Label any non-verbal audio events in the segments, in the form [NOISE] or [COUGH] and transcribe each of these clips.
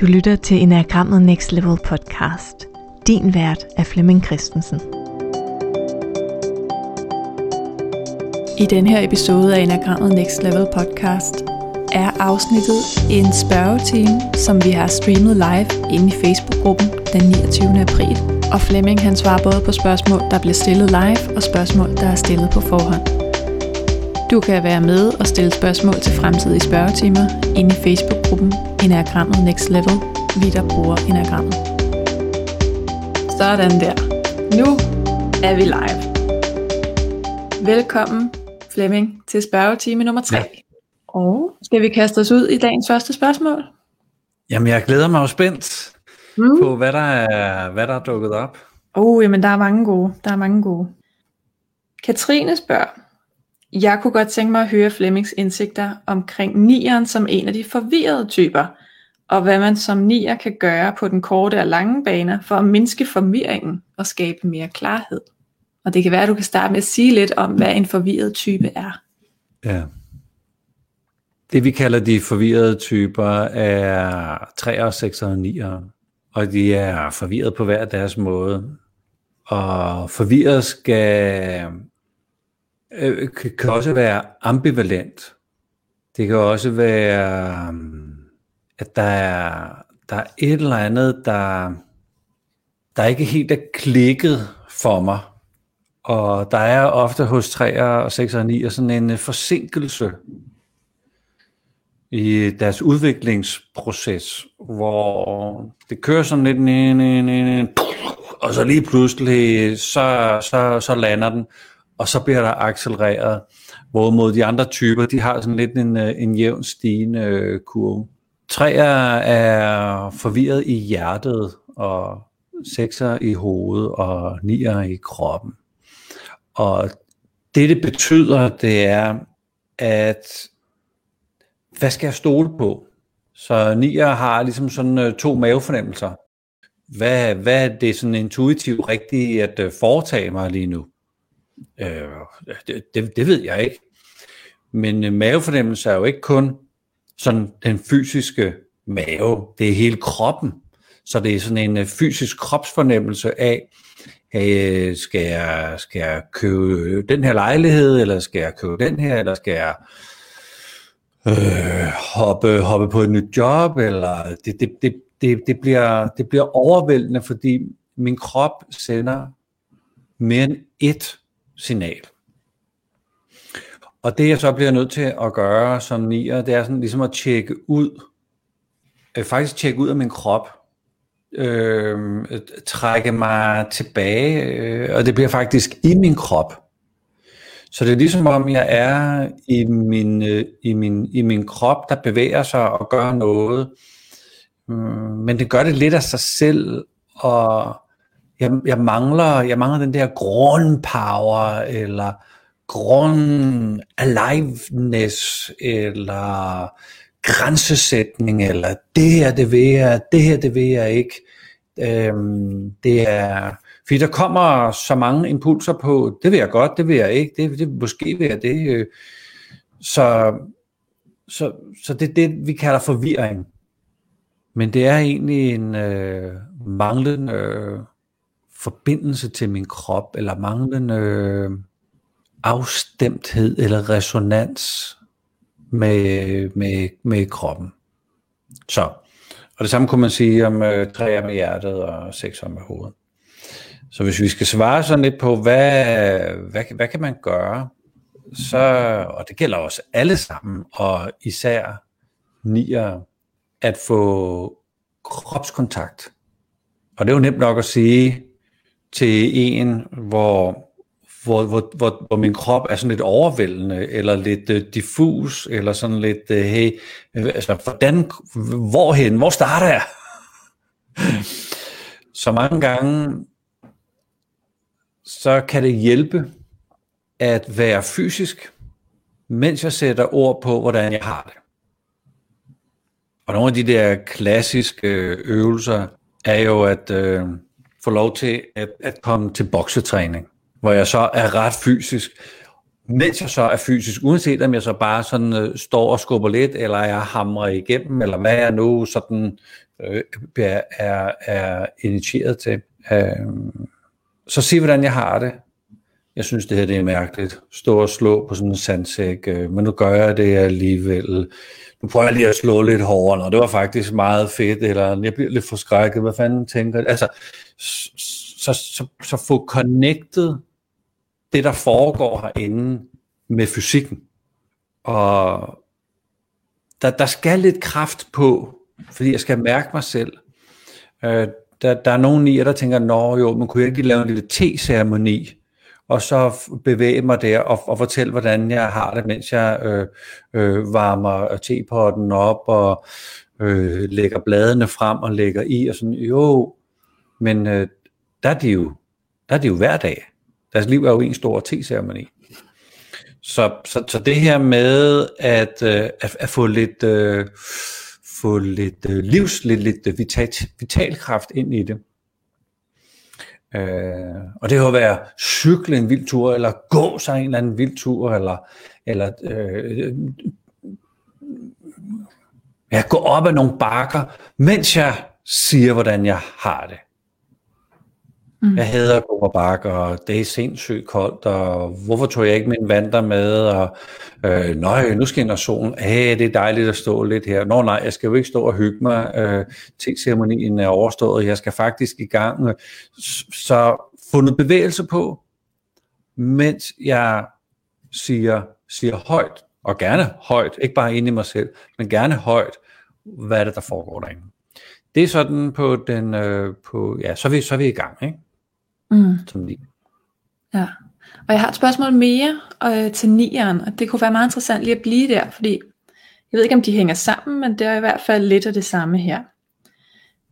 Du lytter til Enagrammet Next Level podcast. Din vært er Flemming Christensen. I den her episode af Enagrammet Next Level podcast er afsnittet en spørgetime, som vi har streamet live inde i Facebook-gruppen den 29. april. Og Flemming han svarer både på spørgsmål, der bliver stillet live, og spørgsmål, der er stillet på forhånd. Du kan være med og stille spørgsmål til fremtidige spørgetimer inde i Facebook-gruppen Enagrammet Next Level, vi der bruger Enagrammet. Sådan der. Nu er vi live. Velkommen, Flemming, til spørgetime nummer 3. Ja. Og skal vi kaste os ud i dagens første spørgsmål? Jamen, jeg glæder mig jo spændt mm. på, hvad der, er, hvad der er dukket op. Oh, jamen, der er mange gode. Der er mange gode. Katrine spørger, jeg kunne godt tænke mig at høre Flemmings indsigter omkring nieren som en af de forvirrede typer, og hvad man som nier kan gøre på den korte og lange bane for at mindske forvirringen og skabe mere klarhed. Og det kan være, at du kan starte med at sige lidt om, hvad en forvirret type er. Ja. Det vi kalder de forvirrede typer er 3'ere, 6'ere og 9'ere. Og de er forvirret på hver deres måde. Og forvirret skal øh, kan også være ambivalent. Det kan også være, mm, at der er, der er et eller andet, der, der ikke helt er klikket for mig. Og der er ofte hos 3'er og 6'er og 9'er sådan en øh, forsinkelse i deres udviklingsproces, hvor det kører sådan lidt, næ, næ, næ, og så lige pludselig, så, så, så lander den, og så bliver der accelereret. Hvorimod de andre typer, de har sådan lidt en, øh, en jævn stigende øh, kurve. Træer er forvirret i hjertet, og sekser i hovedet, og nier i kroppen. Og det, det betyder, det er, at hvad skal jeg stole på? Så nier har ligesom sådan øh, to mavefornemmelser. Hvad, hvad er det sådan intuitivt rigtigt at foretage mig lige nu? Øh, det, det, det ved jeg ikke. Men øh, mavefornemmelse er jo ikke kun sådan den fysiske mave, det er hele kroppen. Så det er sådan en øh, fysisk kropsfornemmelse af, hey, øh, skal, jeg, skal jeg købe den her lejlighed, eller skal jeg købe den her, eller skal jeg øh, hoppe, hoppe på et nyt job, eller det, det, det, det, det, bliver, det bliver overvældende, fordi min krop sender mere end ét signal. Og det jeg så bliver nødt til at gøre som nier, det er sådan ligesom at tjekke ud, øh, faktisk tjekke ud af min krop, øh, trække mig tilbage, øh, og det bliver faktisk i min krop. Så det er ligesom om jeg er i min, øh, i min, i min krop, der bevæger sig og gør noget, øh, men det gør det lidt af sig selv, og jeg, jeg, mangler, jeg mangler den der grundpower, eller grund aliveness, eller grænsesætning, eller det her, det vil jeg, det her, det vil jeg ikke. Øhm, det er, fordi der kommer så mange impulser på, det vil jeg godt, det vil jeg ikke, det, det måske vil jeg det. Øh. Så, så, så det er det, vi kalder forvirring. Men det er egentlig en øh, manglende øh, forbindelse til min krop, eller manglende øh, afstemthed eller resonans med, med, med kroppen. Så, og det samme kunne man sige om øh, træer med hjertet og sekser med hovedet. Så hvis vi skal svare sådan lidt på, hvad, hvad, hvad kan man gøre, så, og det gælder også alle sammen, og især nier, at få kropskontakt. Og det er jo nemt nok at sige, til en, hvor, hvor, hvor, hvor, hvor min krop er sådan lidt overvældende, eller lidt uh, diffus, eller sådan lidt, uh, hey, øh, altså, hvordan, hvorhen, hvor starter jeg? [LAUGHS] så mange gange, så kan det hjælpe at være fysisk, mens jeg sætter ord på, hvordan jeg har det. Og nogle af de der klassiske øvelser er jo, at øh, få lov til at, at komme til boksetræning, hvor jeg så er ret fysisk, mens jeg så er fysisk, uanset om jeg så bare sådan øh, står og skubber lidt, eller jeg hamrer igennem, eller hvad jeg nu sådan øh, er, er, er initieret til. Øh, så sig, hvordan jeg har det. Jeg synes, det her det er mærkeligt. Stå og slå på sådan en sandsæk, øh, men nu gør jeg det alligevel. Nu prøver jeg lige at slå lidt hårdere, og det var faktisk meget fedt, eller jeg bliver lidt forskrækket, hvad fanden tænker jeg? Altså, så, så, så få connected det, der foregår herinde med fysikken. Og der, der skal lidt kraft på, fordi jeg skal mærke mig selv. Øh, der, der er nogen i, der tænker, nå jo, man kunne ikke lave en lille te-ceremoni, og så bevæge mig der og, og fortælle, hvordan jeg har det, mens jeg øh, øh, varmer tepotten op og øh, lægger bladene frem og lægger i, og sådan, jo, men øh, der er de jo, der er de jo hver dag. Deres liv er jo en stor teceremoni. Så, så, så det her med at, øh, at, at få lidt, øh, få lidt øh, livs, lidt, lidt vital, vitalkraft ind i det. Øh, og det kan jo være cykle en vild tur, eller gå sig en eller anden vild tur, eller, eller øh, ja, gå op ad nogle bakker, mens jeg siger, hvordan jeg har det. Mm. Jeg hader at gå på bakke, og det er sindssygt koldt, og hvorfor tog jeg ikke min vandter med, og øh, nøj, nu skinner solen, hey, det er dejligt at stå lidt her. Nå nej, jeg skal jo ikke stå og hygge mig, øh, ceremonien er overstået, jeg skal faktisk i gang. Så fundet bevægelse på, mens jeg siger, siger højt, og gerne højt, ikke bare inde i mig selv, men gerne højt, hvad er det, der foregår derinde. Det er sådan på den, øh, på, ja, så er, vi, så er vi i gang, ikke? Mm. Som. Ja. Og jeg har et spørgsmål mere øh, til nieren, og det kunne være meget interessant lige at blive der, fordi jeg ved ikke, om de hænger sammen, men det er i hvert fald lidt af det samme her.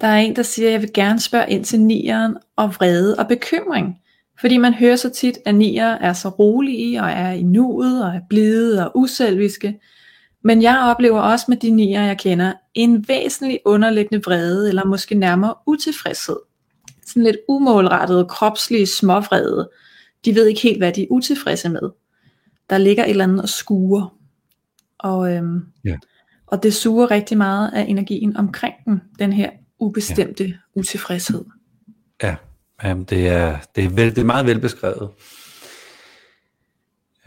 Der er en, der siger, at jeg vil gerne spørge ind til nieren og vrede og bekymring. Fordi man hører så tit, at nier er så rolige og er i nuet og er blide og uselviske. Men jeg oplever også med de nier, jeg kender, en væsentlig underliggende vrede eller måske nærmere utilfredshed sådan lidt umålrettede, kropslige småvrede. De ved ikke helt, hvad de er utilfredse med. Der ligger et eller andet og skuer. Og, øhm, ja. og det suger rigtig meget af energien omkring den, den her ubestemte ja. utilfredshed. Ja, Jamen, det, er, det, er vel, det er meget velbeskrevet.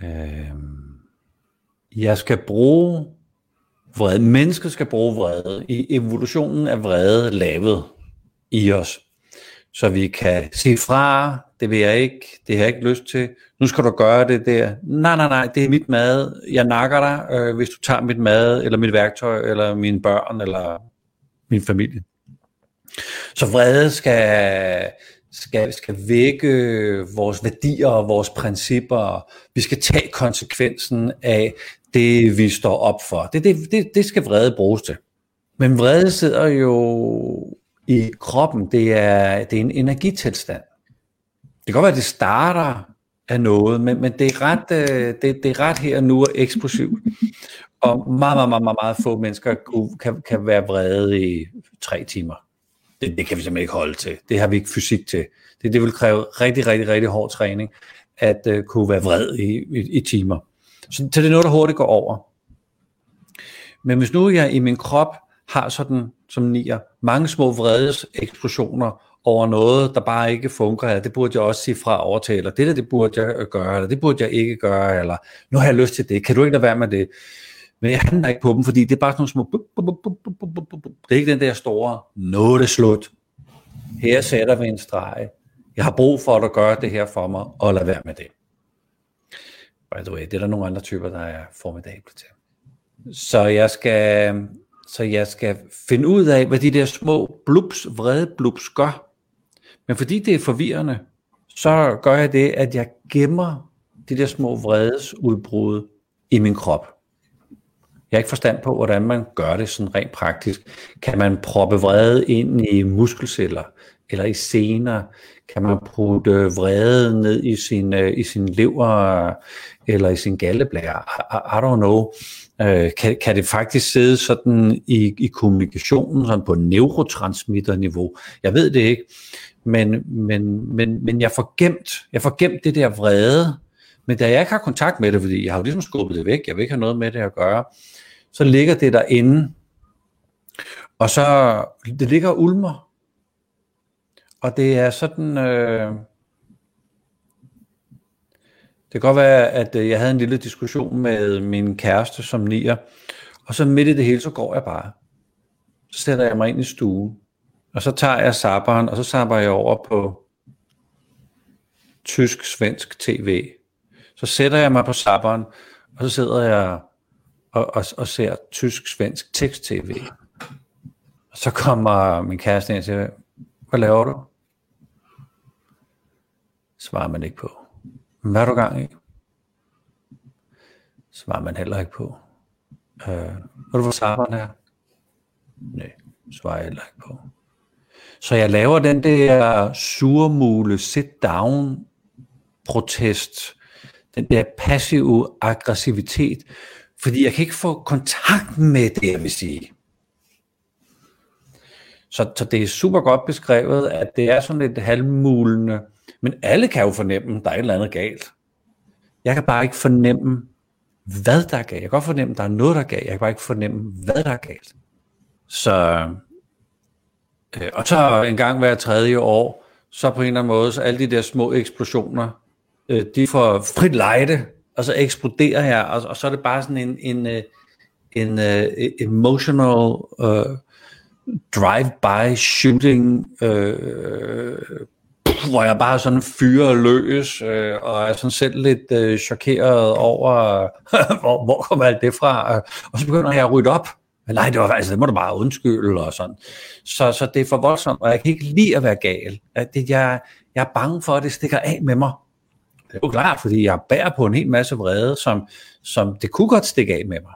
Øhm, jeg skal bruge vrede. Mennesker skal bruge vrede. I evolutionen er vrede lavet i os så vi kan sige fra, det vil jeg ikke, det har jeg ikke lyst til, nu skal du gøre det der. Nej, nej, nej, det er mit mad, jeg nakker dig, øh, hvis du tager mit mad, eller mit værktøj, eller mine børn, eller min familie. Så vrede skal, skal, skal vække vores værdier og vores principper. Vi skal tage konsekvensen af det, vi står op for. Det, det, det, det skal vrede bruges til. Men vrede sidder jo i kroppen, det er, det er en energitilstand. Det kan godt være, at det starter af noget, men, men det, er ret, øh, det, det er ret her nu og eksplosivt. Og meget, meget, meget, meget, meget få mennesker kan, kan være vrede i tre timer. Det, det kan vi simpelthen ikke holde til. Det har vi ikke fysik til. Det, det vil kræve rigtig, rigtig, rigtig hård træning, at uh, kunne være vred i, i, i timer. Så, så det er noget, der hurtigt går over. Men hvis nu jeg i min krop har sådan som nier mange små vredes eksplosioner over noget, der bare ikke fungerer, det burde jeg også sige fra overtaler. eller det der, det burde jeg gøre, eller det burde jeg ikke gøre, eller nu har jeg lyst til det, kan du ikke lade være med det? Men jeg handler ikke på dem, fordi det er bare sådan nogle små, bup, bup, bup, bup, bup, bup, bup. det er ikke den der store, nu er det slut, her sætter vi en streg, jeg har brug for at du gør det her for mig, og lad være med det. By the way, det er der nogle andre typer, der er formidable til. Så jeg skal, så jeg skal finde ud af, hvad de der små blups, vrede blups gør. Men fordi det er forvirrende, så gør jeg det, at jeg gemmer de der små vredesudbrud i min krop. Jeg har ikke forstand på, hvordan man gør det sådan rent praktisk. Kan man proppe vrede ind i muskelceller eller i sener? Kan man putte vrede ned i sin, øh, i sin lever eller i sin galleblære? I, I don't know. Øh, kan, kan det faktisk sidde sådan i, i kommunikationen sådan på neurotransmitterniveau? Jeg ved det ikke, men, men, men, men jeg får gemt, jeg får gemt det der vrede, men da jeg ikke har kontakt med det, fordi jeg har jo ligesom skubbet det væk, jeg vil ikke have noget med det at gøre, så ligger det derinde, Og så, det ligger ulmer. Og det er sådan, øh, det kan godt være, at øh, jeg havde en lille diskussion med min kæreste som nier, og så midt i det hele, så går jeg bare. Så sætter jeg mig ind i stuen, og så tager jeg sabberen, og så sabber jeg over på tysk-svensk tv. Så sætter jeg mig på sabberen, og så sidder jeg og, og, og ser tysk-svensk tekst-tv. Og så kommer min kæreste ind og siger, hvad laver du? Svarer man ikke på. Hvad er du gang i? Svarer man heller ikke på. Øh, ved du, hvor sabberen er? Nej, svarer jeg heller ikke på. Så jeg laver den der surmule sit-down protest, den der passive aggressivitet, fordi jeg kan ikke få kontakt med det, jeg vil sige. Så, så det er super godt beskrevet, at det er sådan lidt halvmulende, men alle kan jo fornemme, at der er et eller andet galt. Jeg kan bare ikke fornemme, hvad der er galt. Jeg kan godt fornemme, at der er noget, der er galt. Jeg kan bare ikke fornemme, hvad der er galt. Så, øh, og så en gang hver tredje år, så på en eller anden måde, så alle de der små eksplosioner, øh, de får frit lejde, og så eksploderer jeg, og, og så er det bare sådan en, en, øh, en, en uh, emotional uh, drive-by shooting, uh, hvor jeg bare sådan fyrer løs, øh, og er sådan selv lidt øh, chokeret over, [LAUGHS] hvor, hvor kommer alt det fra, og så begynder jeg at rydde op. Men nej, det var altså, det må du bare undskylde og sådan. Så, så det er for voldsomt, og jeg kan ikke lide at være gal. At det, jeg, jeg er bange for, at det stikker af med mig. Det er jo klart, fordi jeg bærer på en hel masse vrede, som, som det kunne godt stikke af med mig.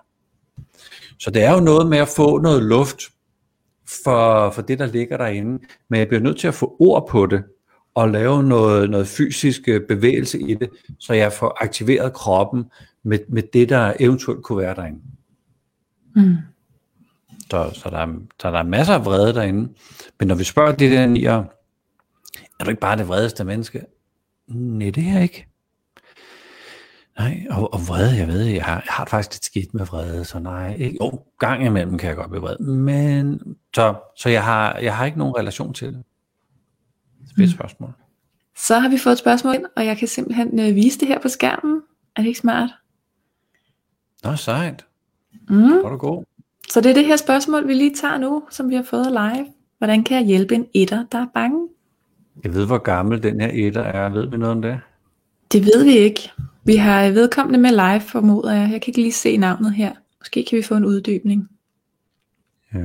Så det er jo noget med at få noget luft for, for det, der ligger derinde. Men jeg bliver nødt til at få ord på det, og lave noget, noget fysisk øh, bevægelse i det, så jeg får aktiveret kroppen med, med det, der eventuelt kunne være derinde. Mm. Så, så, der er, så der er masser af vrede derinde. Men når vi spørger det der nier, er du ikke bare det vredeste menneske? Nej, det er jeg ikke. Nej, og, og vrede, jeg ved, jeg har, jeg har faktisk lidt skidt med vrede, så nej, ikke. Jo, gang imellem kan jeg godt blive vred, men så, så jeg, har, jeg har ikke nogen relation til det. Spids mm. spørgsmål. Så har vi fået et spørgsmål ind, og jeg kan simpelthen øh, vise det her på skærmen. Er det ikke smart? Nå, sejt. Mm. Hvor er du god. Så det er det her spørgsmål, vi lige tager nu, som vi har fået live. Hvordan kan jeg hjælpe en etter, der er bange? Jeg ved, hvor gammel den her etter er. Ved vi noget om det? Det ved vi ikke. Vi har vedkommende med live, formoder jeg. Jeg kan ikke lige se navnet her. Måske kan vi få en uddybning. Ja.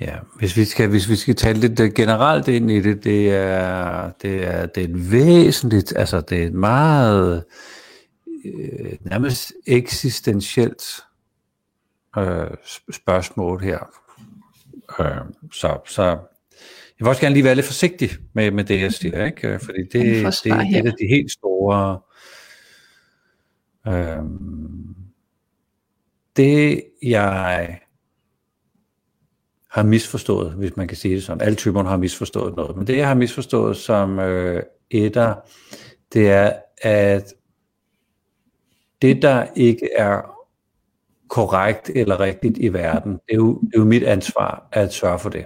Ja, hvis vi skal, hvis vi skal tale lidt øh, generelt ind i det, det er, det er, det er et væsentligt, altså det er et meget øh, nærmest eksistentielt øh, spørgsmål her. Øh, så, så jeg vil også gerne lige være lidt forsigtig med, med det, jeg siger, ikke? Øh, fordi det, det, det er et af de helt store... Øh, det jeg har misforstået, hvis man kan sige det sådan. Alle typerne har misforstået noget. Men det, jeg har misforstået som øh, etter, det er, at det, der ikke er korrekt eller rigtigt i verden, det er jo, det er jo mit ansvar at sørge for det.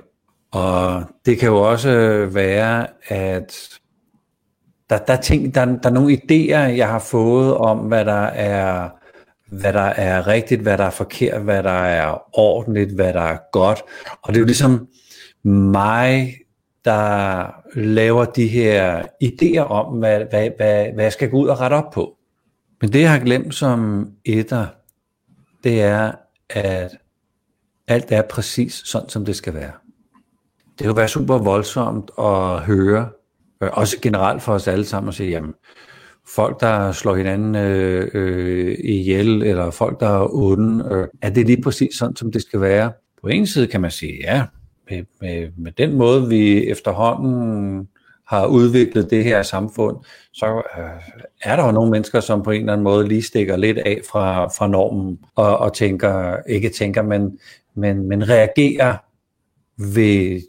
Og det kan jo også være, at der, der, er ting, der, der er nogle idéer, jeg har fået om, hvad der er hvad der er rigtigt, hvad der er forkert, hvad der er ordentligt, hvad der er godt. Og det er jo ligesom mig, der laver de her idéer om, hvad, hvad, hvad, hvad jeg skal gå ud og rette op på. Men det, jeg har glemt som etter, det er, at alt er præcis sådan, som det skal være. Det kan jo være super voldsomt at høre, øh, også generelt for os alle sammen, at sige, jamen, folk, der slår hinanden øh, øh, ihjel, eller folk, der er onde, øh, er det lige præcis sådan, som det skal være? På en side kan man sige, ja, med, med, med den måde, vi efterhånden har udviklet det her samfund, så øh, er der jo nogle mennesker, som på en eller anden måde lige stikker lidt af fra, fra normen, og, og tænker, ikke tænker, men, men, men reagerer ved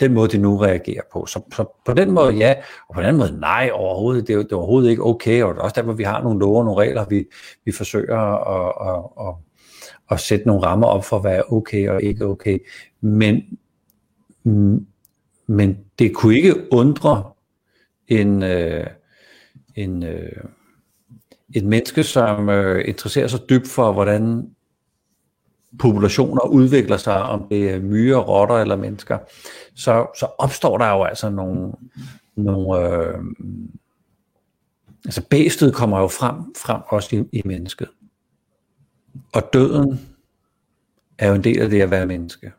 den måde, de nu reagerer på. Så, så på den måde ja, og på den anden måde nej overhovedet. Det er, det er overhovedet ikke okay, og det er også derfor, vi har nogle love og nogle regler, vi, vi forsøger at, at, at, at sætte nogle rammer op for, hvad er okay og ikke okay. Men, men det kunne ikke undre en, øh, en, øh, et menneske, som øh, interesserer sig dybt for, hvordan populationer udvikler sig, om det er myrer, rotter eller mennesker, så, så opstår der jo altså nogle, nogle øh, altså bæstet kommer jo frem, frem også i, i mennesket. Og døden er jo en del af det at være menneske.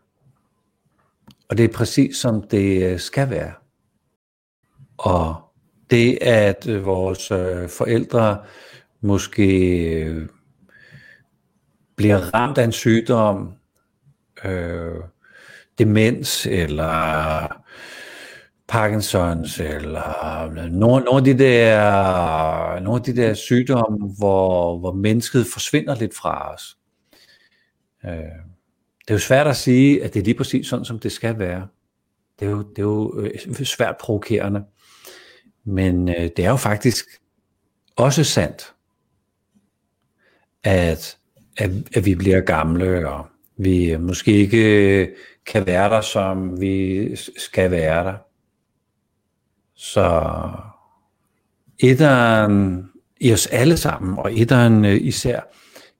Og det er præcis som det øh, skal være. Og det at øh, vores øh, forældre måske bliver ramt af en sygdom, øh, demens eller Parkinsons eller øh, nogle, nogle af de der nogle af de der sygdomme, hvor, hvor mennesket forsvinder lidt fra os. Øh, det er jo svært at sige, at det er lige præcis sådan, som det skal være. Det er jo, det er jo øh, svært provokerende. Men øh, det er jo faktisk også sandt, at, at, at vi bliver gamle, og vi måske ikke kan være der, som vi skal være der. Så etteren i os alle sammen, og etteren øh, især,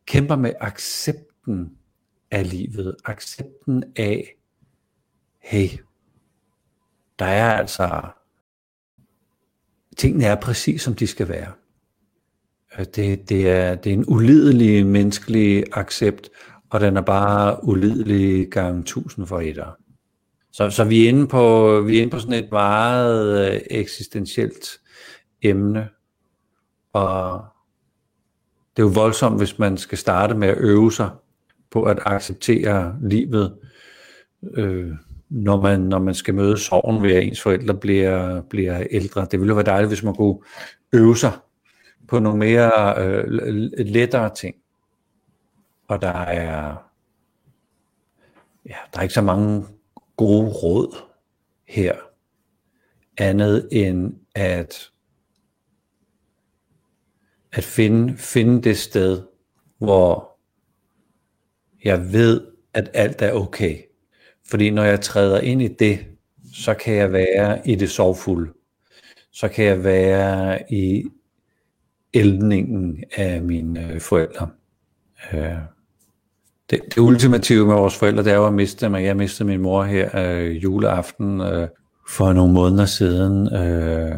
kæmper med accepten af livet. Accepten af, hey, der er altså, tingene er præcis som de skal være. Øh, det, det, er, det er en ulidelig menneskelig accept, og den er bare ulidelig gang tusind for etter. Så, så vi, er inde på, vi er inde på sådan et meget øh, eksistentielt emne, og det er jo voldsomt, hvis man skal starte med at øve sig på at acceptere livet, øh, når, man, når man skal møde sorgen ved, at ens forældre bliver, bliver ældre. Det ville jo være dejligt, hvis man kunne øve sig på nogle mere øh, lettere ting. Og der er, ja, der er ikke så mange gode råd her, andet end at, at finde, finde det sted, hvor jeg ved, at alt er okay. Fordi når jeg træder ind i det, så kan jeg være i det sorgfulde. Så kan jeg være i ældningen af mine øh, forældre. Øh, det, det ultimative med vores forældre, det er jo at miste dem. Jeg mistede min mor her øh, juleaften øh, for nogle måneder siden. Øh,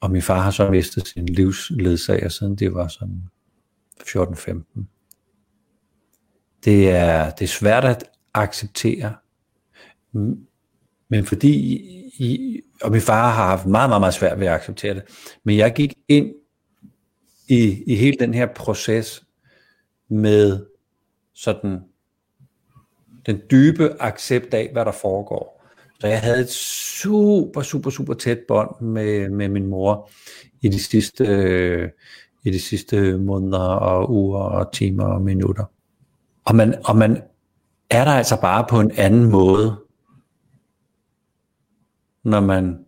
og min far har så mistet sin livsledsager, siden det var sådan 14-15. Det er, det er svært at acceptere. Men fordi, i, og min far har haft meget, meget, meget svært ved at acceptere det. Men jeg gik ind i, i hele den her proces med sådan den dybe accept af, hvad der foregår. Så jeg havde et super, super, super tæt bånd med, med min mor i de sidste, øh, i de sidste måneder og uger og timer og minutter. Og man, og man er der altså bare på en anden måde, når man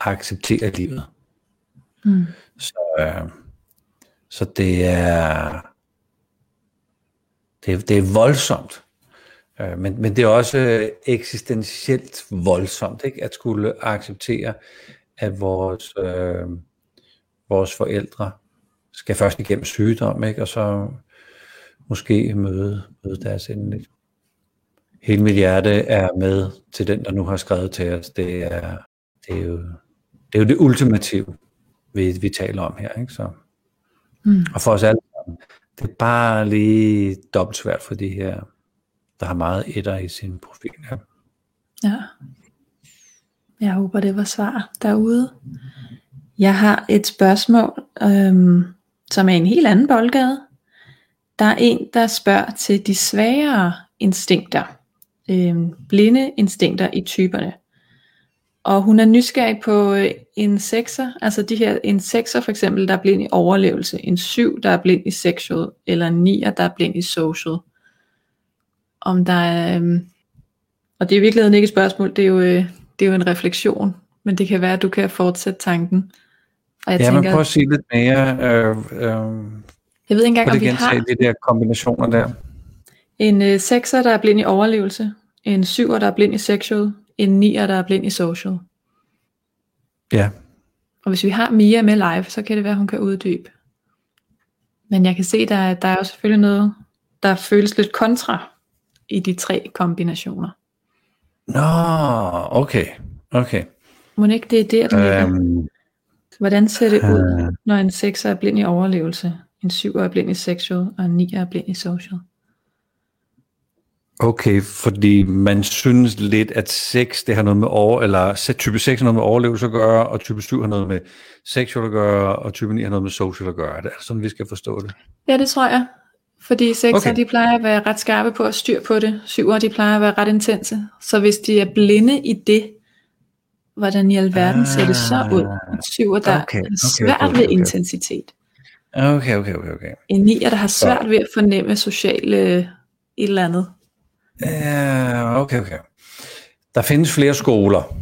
accepterer livet. Mm. Så, øh, så det er det, det er voldsomt. Øh, men, men det er også eksistentielt voldsomt, ikke? at skulle acceptere, at vores, øh, vores forældre skal først igennem sygdom, ikke? og så måske møde, møde deres endeligt. Hele mit hjerte er med til den, der nu har skrevet til os. Det er, det er, jo, det, er jo det ultimative, vi, vi taler om her. Ikke? Så, mm. Og for os alle sammen, det er bare lige dobbelt svært for de her, der har meget etter i sin profil. Ja. ja. Jeg håber, det var svar derude. Jeg har et spørgsmål, øhm, som er en helt anden boldgade. Der er en, der spørger til de svagere instinkter, øhm, blinde instinkter i typerne. Og hun er nysgerrig på øh, en sekser, altså de her, en sekser for eksempel, der er blind i overlevelse, en syv, der er blind i sexual, eller en nier, der er blind i social. Om der er, øhm, og det er i virkeligheden ikke et spørgsmål, det er jo, øh, det er jo en refleksion, men det kan være, at du kan fortsætte tanken. Og jeg ja, tænker, men prøv at sige lidt mere. Øh, øh, jeg ved ikke engang, om vi har... de der kombinationer der. En øh, 6'er, der er blind i overlevelse. En 7'er, der er blind i sexual. En 9'er, der er blind i social. Ja. Og hvis vi har Mia med live, så kan det være, hun kan uddybe. Men jeg kan se, der, der er jo selvfølgelig noget, der føles lidt kontra i de tre kombinationer. Nå, okay. Okay. Må ikke det er der, ligger? Øhm, Hvordan ser det ud, øh. når en 6'er er blind i overlevelse, en 7'er er blind i sexual, og en 9'er er blind i social? Okay, fordi man synes lidt, at sex, det har noget med over, eller type 6 har noget med overlevelse at gøre, og type 7 har noget med sexual at gøre, og type 9 har noget med social at gøre. Det er sådan, vi skal forstå det. Ja, det tror jeg. Fordi 6'er, Okay. okay. de plejer at være ret skarpe på at styr på det. 7'er, de plejer at være ret intense. Så hvis de er blinde i det, hvordan i alverden ser det så ud? En 7'er, der Okay, er okay, svært okay, ved okay. intensitet. Okay, okay, okay, okay. En 9'er, der har svært ved at fornemme sociale et eller andet. Ja, okay, okay. Der findes flere skoler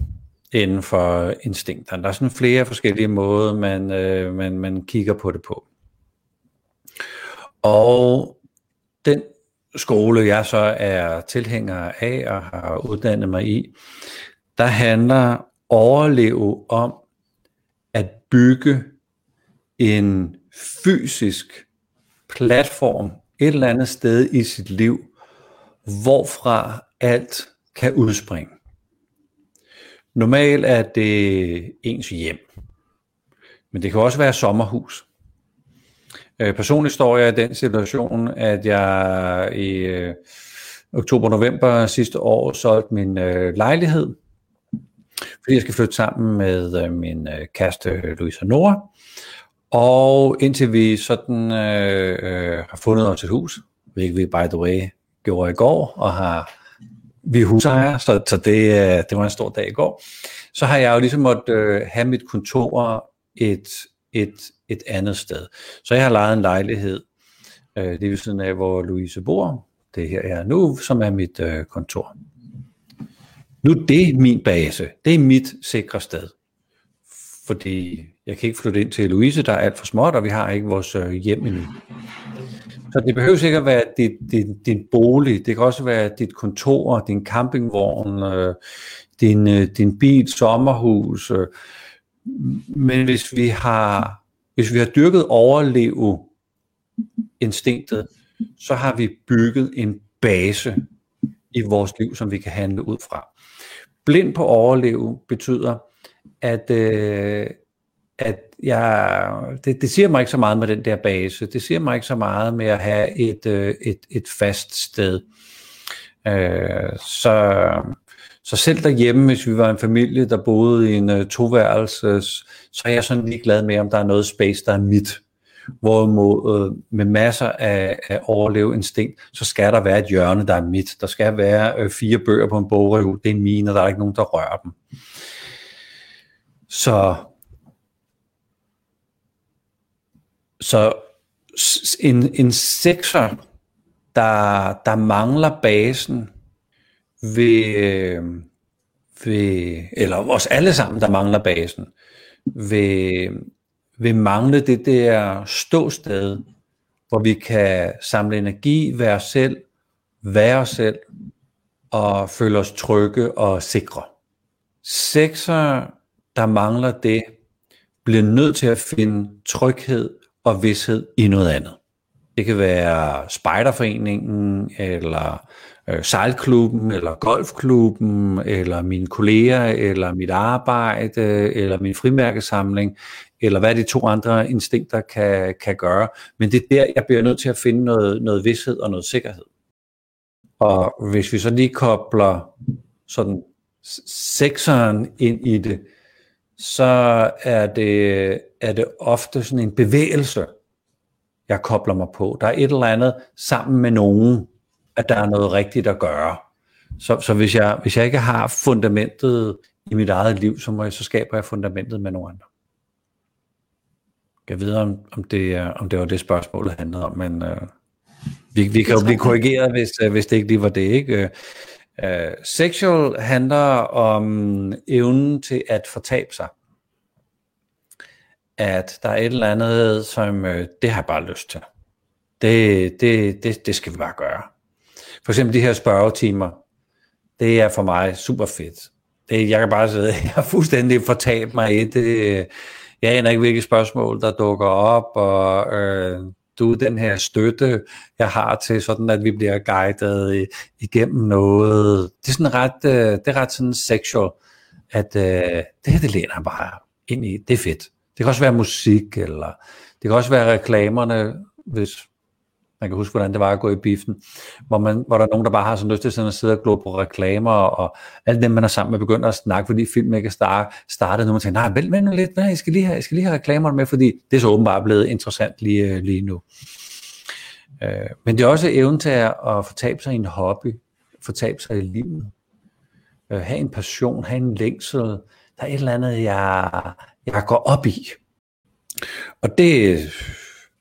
inden for instinkterne. Der er sådan flere forskellige måder, man, øh, man, man kigger på det på. Og den skole, jeg så er tilhænger af og har uddannet mig i, der handler overleve om at bygge en fysisk platform et eller andet sted i sit liv, hvorfra alt kan udspringe. Normalt er det ens hjem, men det kan også være sommerhus. Øh, personligt står jeg i den situation, at jeg i øh, oktober-november sidste år solgte min øh, lejlighed, fordi jeg skal flytte sammen med øh, min øh, kæreste Louise Nora. Og indtil vi sådan øh, øh, har fundet os et hus, hvilket vi by the way gjorde i går, og har vi er husejere, så, så det, øh, det var en stor dag i går, så har jeg jo ligesom måtte øh, have mit kontor et, et, et andet sted. Så jeg har lejet en lejlighed, øh, det er ved siden af, hvor Louise bor, det er her jeg er nu, som er mit øh, kontor. Nu er det min base, det er mit sikre sted. Fordi jeg kan ikke flytte ind til Louise, der er alt for småt, og vi har ikke vores øh, hjem endnu. Så det behøver ikke at være dit, din, din bolig, det kan også være dit kontor, din campingvogn, øh, din, øh, din bil, sommerhus. Øh. Men hvis vi har, hvis vi har dyrket overleve instinktet, så har vi bygget en base i vores liv, som vi kan handle ud fra. Blind på overleve betyder, at, øh, at jeg, det, det siger mig ikke så meget med den der base. Det siger mig ikke så meget med at have et, øh, et, et fast sted. Øh, så, så selv derhjemme, hvis vi var en familie, der boede i en øh, toværelses, så er jeg sådan lige glad med, om der er noget space, der er mit. Hvorimod øh, med masser af, af overleve instinkt, så skal der være et hjørne, der er mit. Der skal være øh, fire bøger på en bogreol, det er mine, og der er ikke nogen, der rører dem. Så, så en, en sekser, der, der mangler basen, ved, øh, ved, eller os alle sammen, der mangler basen, ved, vil mangle det der ståsted, hvor vi kan samle energi, være os selv, være os selv, og føle os trygge og sikre. Sekser, der mangler det, bliver nødt til at finde tryghed og vidshed i noget andet. Det kan være spejderforeningen, eller øh, sejlklubben, eller golfklubben, eller mine kolleger, eller mit arbejde, eller min frimærkesamling, eller hvad de to andre instinkter kan, kan gøre. Men det er der, jeg bliver nødt til at finde noget, noget vidshed og noget sikkerhed. Og hvis vi så lige kobler sådan sekseren ind i det, så er det, er det ofte sådan en bevægelse, jeg kobler mig på. Der er et eller andet sammen med nogen, at der er noget rigtigt at gøre. Så, så hvis, jeg, hvis jeg ikke har fundamentet i mit eget liv, så, må jeg, så skaber jeg fundamentet med nogle andre. Jeg ved, om, om, det, er- om det var det spørgsmålet handlede om, men øh, vi, vi kan jo blive korrigeret, hvis, øh, hvis det ikke lige var det. Ikke? Øh, sexual handler om evnen til at fortabe sig. At der er et eller andet, som øh, det har jeg bare lyst til. Det, det, det, det skal vi bare gøre. For eksempel de her spørgetimer, det er for mig super fedt. Det, jeg kan bare sige, jeg fuldstændig fortabt mig i det. Jeg aner ikke, hvilke spørgsmål, der dukker op, og øh, du den her støtte, jeg har til, sådan at vi bliver guidet øh, igennem noget. Det er sådan ret, øh, det er ret sådan sexual, at øh, det her, det læner bare ind i. Det er fedt. Det kan også være musik, eller det kan også være reklamerne, hvis man kan huske, hvordan det var at gå i biffen, hvor, man, hvor der er nogen, der bare har sådan lyst til sådan at sidde og glo på reklamer, og alt dem, man er sammen med, begynder at snakke, fordi filmen ikke er startet nu. Man tænker, nej, vent, vent lidt, nej, jeg skal lige have, jeg skal lige have reklamerne med, fordi det er så åbenbart blevet interessant lige, øh, lige nu. Øh, men det er også evnen til at, at fortabe sig i en hobby, fortabe sig i livet, øh, have en passion, have en længsel, der er et eller andet, jeg, jeg går op i. Og det,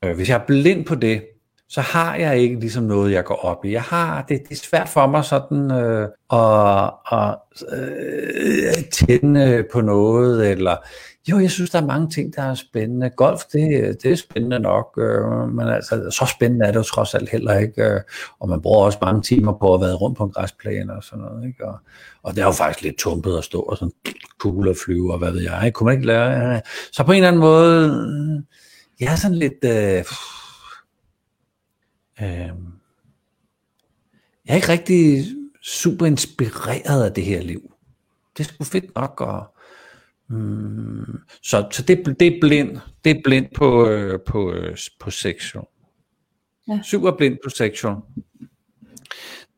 øh, hvis jeg er blind på det, så har jeg ikke ligesom noget, jeg går op i. Jeg har, det, det er svært for mig sådan øh, at, at øh, tænde øh, på noget, eller jo, jeg synes, der er mange ting, der er spændende. Golf, det, det er spændende nok, øh, men altså, så spændende er det jo trods alt heller ikke, øh, og man bruger også mange timer på at være rundt på en græsplæne og sådan noget, ikke? Og, og det er jo faktisk lidt tumpet at stå og sådan kugle og flyve, og hvad ved jeg, ikke? kunne man ikke lære? Øh, så på en eller anden måde, jeg er sådan lidt... Øh, Øh, jeg er ikke rigtig super inspireret af det her liv. Det er sgu fedt nok, og, mm, så, så det, det er blind, det er blind på, øh, på, øh, på sexual. Ja. Super blind på sexual.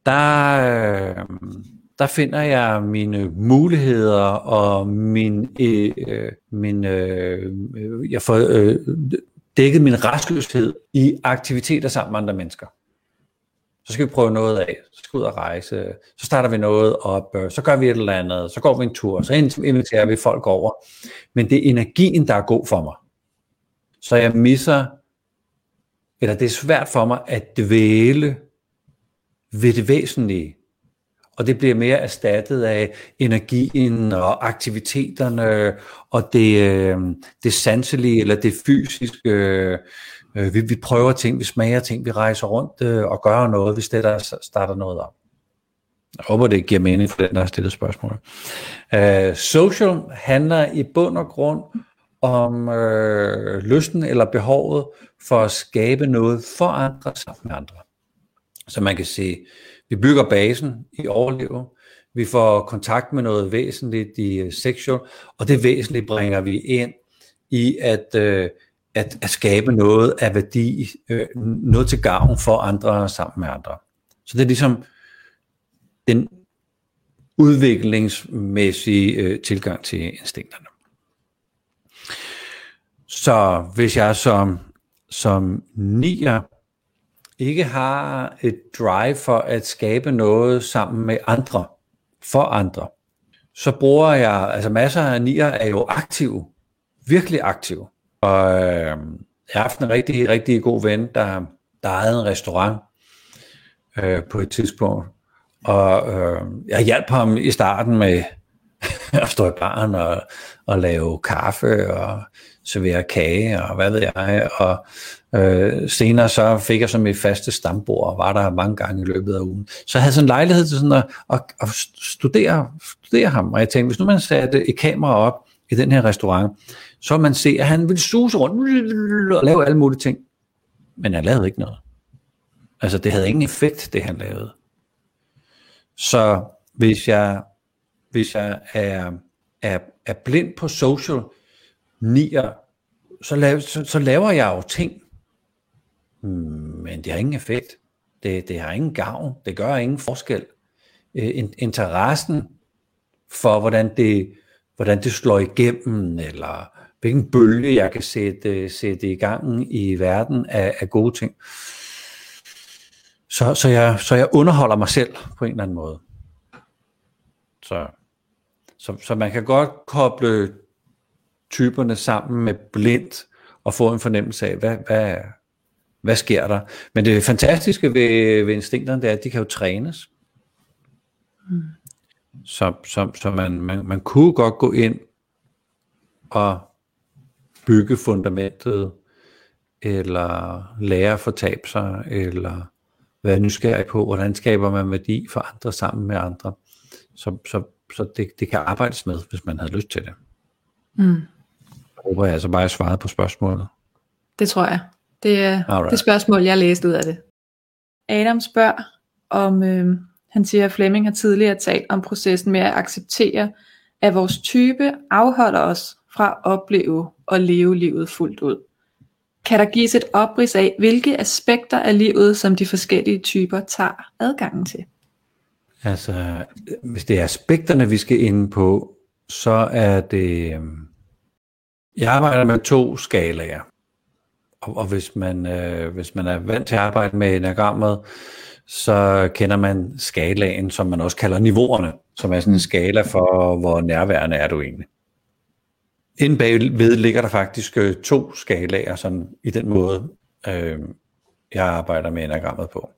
Der, øh, der finder jeg mine muligheder og min, øh, øh min øh, jeg får øh, dækket min restløshed i aktiviteter sammen med andre mennesker. Så skal vi prøve noget af, så skal vi ud og rejse, så starter vi noget op, så gør vi et eller andet, så går vi en tur, så inviterer vi folk over. Men det er energien, der er god for mig. Så jeg misser, eller det er svært for mig at dvæle ved det væsentlige og det bliver mere erstattet af energien og aktiviteterne og det, øh, det sanselige eller det fysiske. Øh, vi, vi prøver ting, vi smager ting, vi rejser rundt øh, og gør noget, hvis det der starter noget op. Jeg håber, det giver mening for den, der har stillet spørgsmål. Uh, øh, social handler i bund og grund om uh, lysten eller behovet for at skabe noget for andre sammen med andre. Så man kan sige, vi bygger basen i overlever. Vi får kontakt med noget væsentligt i øh, sexual, og det væsentlige bringer vi ind i at, øh, at, at skabe noget af værdi, øh, noget til gavn for andre sammen med andre. Så det er ligesom den udviklingsmæssige øh, tilgang til instinkterne. Så hvis jeg som, som nier ikke har et drive for at skabe noget sammen med andre, for andre, så bruger jeg, altså masser af nier er jo aktive, virkelig aktive. Og øh, jeg har haft en rigtig, rigtig god ven, der, der ejede en restaurant øh, på et tidspunkt. Og øh, jeg hjalp ham i starten med [LAUGHS] at stå i baren og, og lave kaffe og servere kage og hvad ved jeg. Og øh, senere så fik jeg som mit faste stambord og var der mange gange i løbet af ugen. Så jeg havde sådan en lejlighed til sådan at, at, at studere, studere ham. Og jeg tænkte, hvis nu man satte et kamera op i den her restaurant, så man se, at han ville suse rundt og lave alle mulige ting. Men han lavede ikke noget. Altså det havde ingen effekt, det han lavede. Så hvis jeg, hvis jeg er, er, er blind på social, nier, så, laver, så, så laver jeg jo ting, hmm, men det har ingen effekt. Det, det har ingen gavn. Det gør ingen forskel. Øh, interessen for, hvordan det, hvordan det slår igennem, eller hvilken bølge jeg kan sætte, sætte i gang i verden af, af gode ting. Så, så, jeg, så jeg underholder mig selv på en eller anden måde. Så, så, så man kan godt koble typerne sammen med blindt og få en fornemmelse af, hvad, hvad, hvad sker der? Men det fantastiske ved, ved instinkterne, det er, at de kan jo trænes. Mm. Så, så, så man, man, man kunne godt gå ind og bygge fundamentet, eller lære at fortabe sig, eller være nysgerrig på, hvordan skaber man værdi for andre sammen med andre. Så, så, så det, det kan arbejdes med, hvis man havde lyst til det. Mm. Jeg håber jeg altså bare, at svaret på spørgsmålet. Det tror jeg. Det er Alright. det spørgsmål, jeg læste ud af det. Adam spørger, om øh, han siger, at Flemming har tidligere talt om processen med at acceptere, at vores type afholder os fra at opleve og leve livet fuldt ud. Kan der gives et oprids af, hvilke aspekter af livet, som de forskellige typer tager adgangen til? Altså, hvis det er aspekterne, vi skal ind på, så er det... Øhm, jeg arbejder med to skalaer. Og, og hvis, man, øh, hvis man er vant til at arbejde med enagrammet, så kender man skalaen, som man også kalder niveauerne, som er sådan en skala for, hvor nærværende er du egentlig. Inden bagved ligger der faktisk øh, to skalaer sådan, i den måde, øh, jeg arbejder med enagrammet på.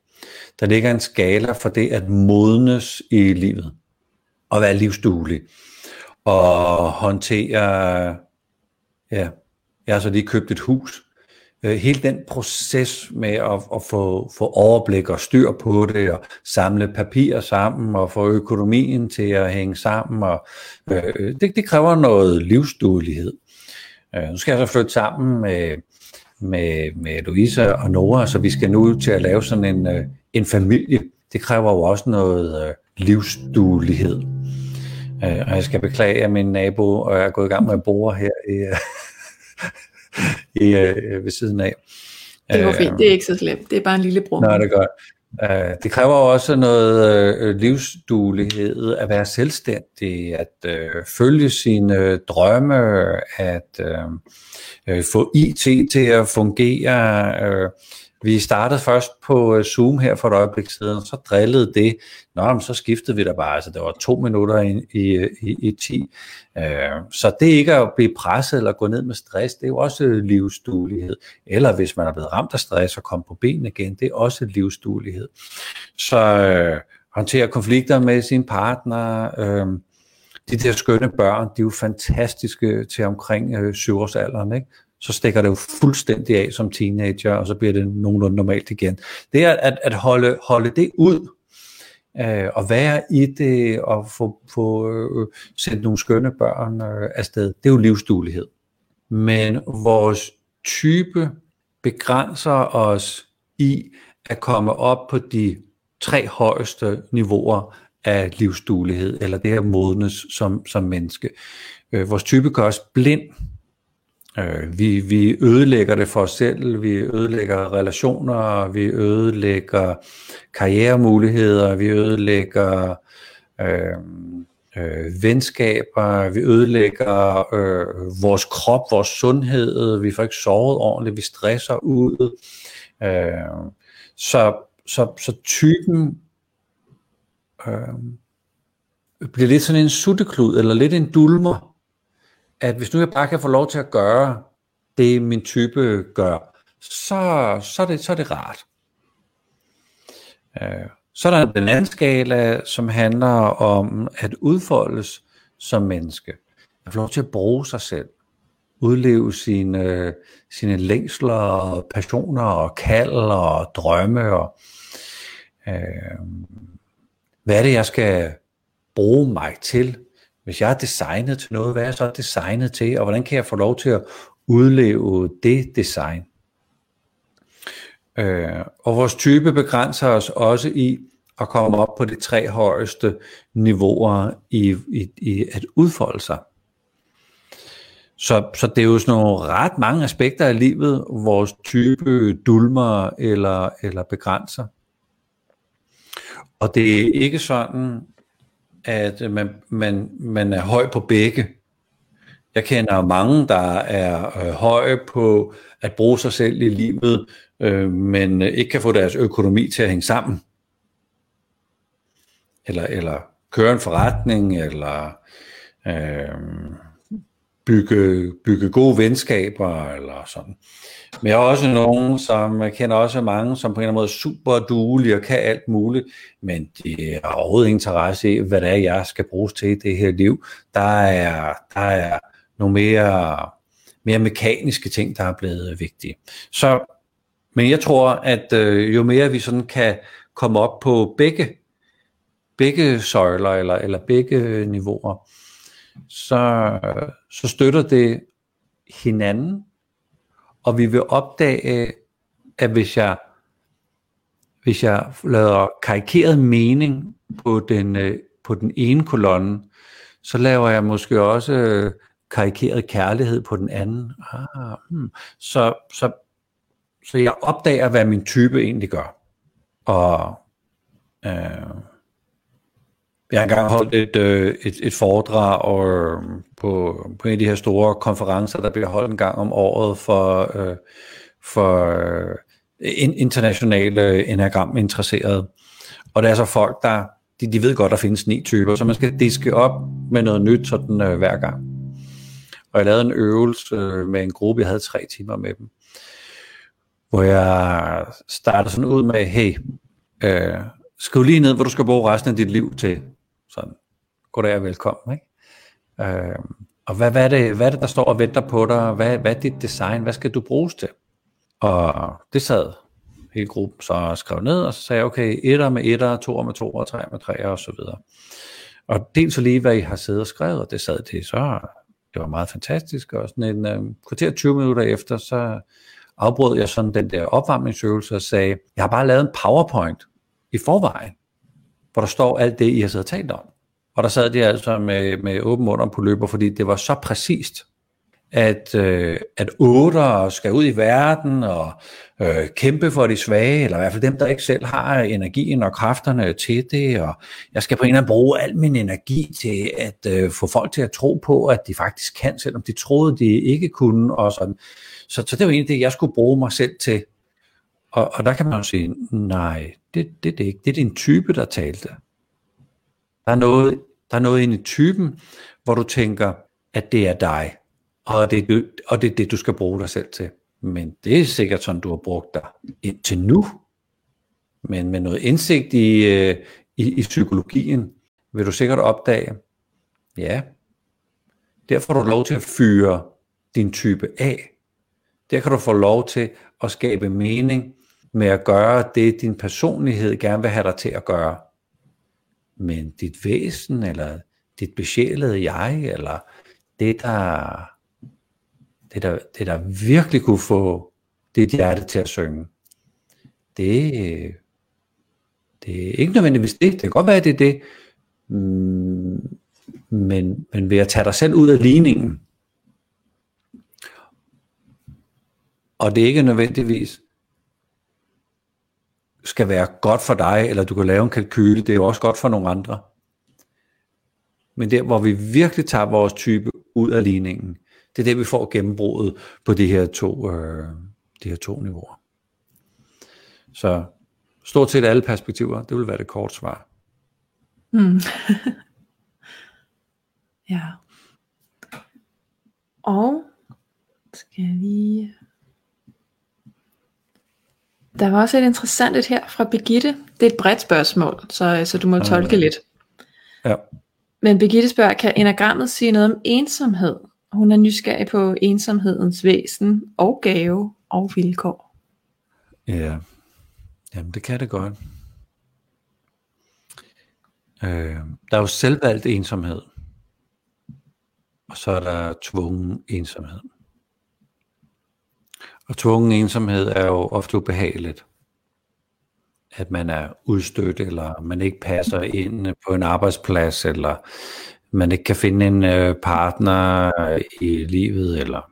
Der ligger en skala for det at modnes i livet, og være livsduelig, og håndtere, ja, jeg har så lige købt et hus, øh, hele den proces med at, at få, få overblik og styr på det, og samle papirer sammen, og få økonomien til at hænge sammen, og øh, det, det kræver noget livsduelighed. Øh, nu skal jeg så flytte sammen med, med, med Louise og Nora, så vi skal nu ud til at lave sådan en, øh, en familie. Det kræver jo også noget øh, livsduelighed. Øh, og jeg skal beklage, at min nabo er gået i gang med at bore her i, øh, i, øh, ved siden af. Det går fint, det er ikke så slemt, det er bare en lille brug. Nej, det er godt. Uh, det kræver også noget uh, livsduelighed at være selvstændig, at uh, følge sine drømme, at uh, uh, få IT til at fungere, uh, vi startede først på øh, Zoom her for et øjeblik siden, og så drillede det. Nå, men så skiftede vi der bare, altså det var to minutter i, i, i, i 10. Øh, så det ikke at blive presset eller gå ned med stress, det er jo også livsduelighed. Eller hvis man er blevet ramt af stress og kom på benene igen, det er også livsduelighed. Så øh, håndtere konflikter med sin partner, øh, de der skønne børn, de er jo fantastiske til omkring øh, syvårsalderen, ikke? Så stikker det jo fuldstændig af som teenager, og så bliver det nogenlunde normalt igen. Det er at, at holde, holde det ud, øh, og være i det, og få, få øh, sendt nogle skønne børn øh, afsted, det er jo livsduelighed. Men vores type begrænser os i at komme op på de tre højeste niveauer af livsduelighed, eller det her modnes som, som menneske. Øh, vores type gør os blind Øh, vi, vi ødelægger det for os selv, vi ødelægger relationer, vi ødelægger karrieremuligheder, vi ødelægger øh, øh, venskaber, vi ødelægger øh, vores krop, vores sundhed, vi får ikke sovet ordentligt, vi stresser ud. Øh, så, så, så typen øh, bliver lidt sådan en sutteklud, eller lidt en dulmer, at hvis nu jeg bare kan få lov til at gøre det, min type gør, så, så, er, det, så er det rart. Øh, så er der den anden skala, som handler om at udfoldes som menneske. At få lov til at bruge sig selv. Udleve sine, sine længsler, og passioner, og kald, og drømme. Og, øh, hvad er det, jeg skal bruge mig til? Hvis jeg er designet til noget, hvad er jeg så designet til, og hvordan kan jeg få lov til at udleve det design? Øh, og vores type begrænser os også i at komme op på de tre højeste niveauer i, i, i at udfolde sig. Så, så det er jo sådan nogle ret mange aspekter af livet, vores type dulmer eller, eller begrænser. Og det er ikke sådan, at man, man, man er høj på begge. Jeg kender mange, der er øh, høje på at bruge sig selv i livet, øh, men ikke kan få deres økonomi til at hænge sammen. Eller, eller køre en forretning, eller øh, bygge, bygge gode venskaber, eller sådan. Men jeg har også nogen, som jeg kender også mange, som på en eller anden måde er super duelige og kan alt muligt, men de har overhovedet interesse i, hvad det er, jeg skal bruges til i det her liv. Der er, der er nogle mere, mere mekaniske ting, der er blevet vigtige. Så men jeg tror, at øh, jo mere vi sådan kan komme op på begge, begge søjler eller, eller begge niveauer, så, så støtter det hinanden, og vi vil opdage, at hvis jeg, hvis jeg laver karikeret mening på den, øh, på den ene kolonne, så laver jeg måske også øh, karikeret kærlighed på den anden. Ah, hmm. så, så, så jeg opdager, hvad min type egentlig gør. Og øh, jeg har engang holdt et, øh, et, et foredrag og, øhm, på, på en af de her store konferencer, der bliver holdt en gang om året for, øh, for øh, internationale øh, enagram interesserede. Og det er så folk, der de, de ved godt, der findes ni typer, så man skal diske op med noget nyt sådan øh, hver gang. Og jeg lavede en øvelse øh, med en gruppe, jeg havde tre timer med dem, hvor jeg startede sådan ud med, hey, øh, skriv lige ned, hvor du skal bruge resten af dit liv til. Sådan, goddag og velkommen. Ikke? Øh, og hvad, hvad, er det, hvad er det, der står og venter på dig? Hvad, hvad er dit design? Hvad skal du bruges til? Og det sad hele gruppen så skrev ned, og så sagde jeg, okay, etter med etter, to med to, og tre med tre, og så videre. Og dels så lige, hvad I har siddet og skrevet, og det sad det så, det var meget fantastisk, og sådan en øh, kvarter 20 minutter efter, så afbrød jeg sådan den der opvarmningsøvelse og sagde, jeg har bare lavet en powerpoint i forvejen, hvor der står alt det, I har siddet og talt om. Og der sad de altså med, med åben mund på løber, fordi det var så præcist, at, øh, at otter skal ud i verden og øh, kæmpe for de svage, eller i hvert fald dem, der ikke selv har energien og kræfterne til det, og jeg skal på en eller anden bruge al min energi til at øh, få folk til at tro på, at de faktisk kan, selvom de troede, de ikke kunne, og sådan. Så, så det var egentlig det, jeg skulle bruge mig selv til. Og, og der kan man jo sige, nej, det, det, det er ikke. Det er din type, der talte. Der er noget, der er noget inde i typen, hvor du tænker, at det er dig og det, er, og det er det, du skal bruge dig selv til. Men det er sikkert sådan, du har brugt dig indtil nu. Men med noget indsigt i, øh, i, i psykologien, vil du sikkert opdage, ja, der får du lov til at fyre din type af. Der kan du få lov til at skabe mening med at gøre det, din personlighed gerne vil have dig til at gøre. Men dit væsen, eller dit besjælede jeg, eller det, der det der, det der virkelig kunne få dit hjerte til at synge, det, det er ikke nødvendigvis det. Det kan godt være, at det er det. Mm, men, men ved at tage dig selv ud af ligningen, og det er ikke nødvendigvis skal være godt for dig, eller du kan lave en kalkyle, det er jo også godt for nogle andre. Men der, hvor vi virkelig tager vores type ud af ligningen, det er det, vi får gennembruddet på de her to, øh, de her to niveauer. Så stort set alle perspektiver, det vil være det korte svar. Mm. [LAUGHS] ja. Og skal jeg lige... Der var også et interessant et her fra Begitte. Det er et bredt spørgsmål, så, så du må tolke lidt. Ja. Men Begitte spørger, kan enagrammet sige noget om ensomhed? Hun er nysgerrig på ensomhedens væsen og gave og vilkår. Ja, jamen det kan det godt. Øh, der er jo selvvalgt ensomhed, og så er der tvungen ensomhed. Og tvungen ensomhed er jo ofte ubehageligt. At man er udstødt, eller man ikke passer ind på en arbejdsplads, eller man ikke kan finde en øh, partner i livet, eller,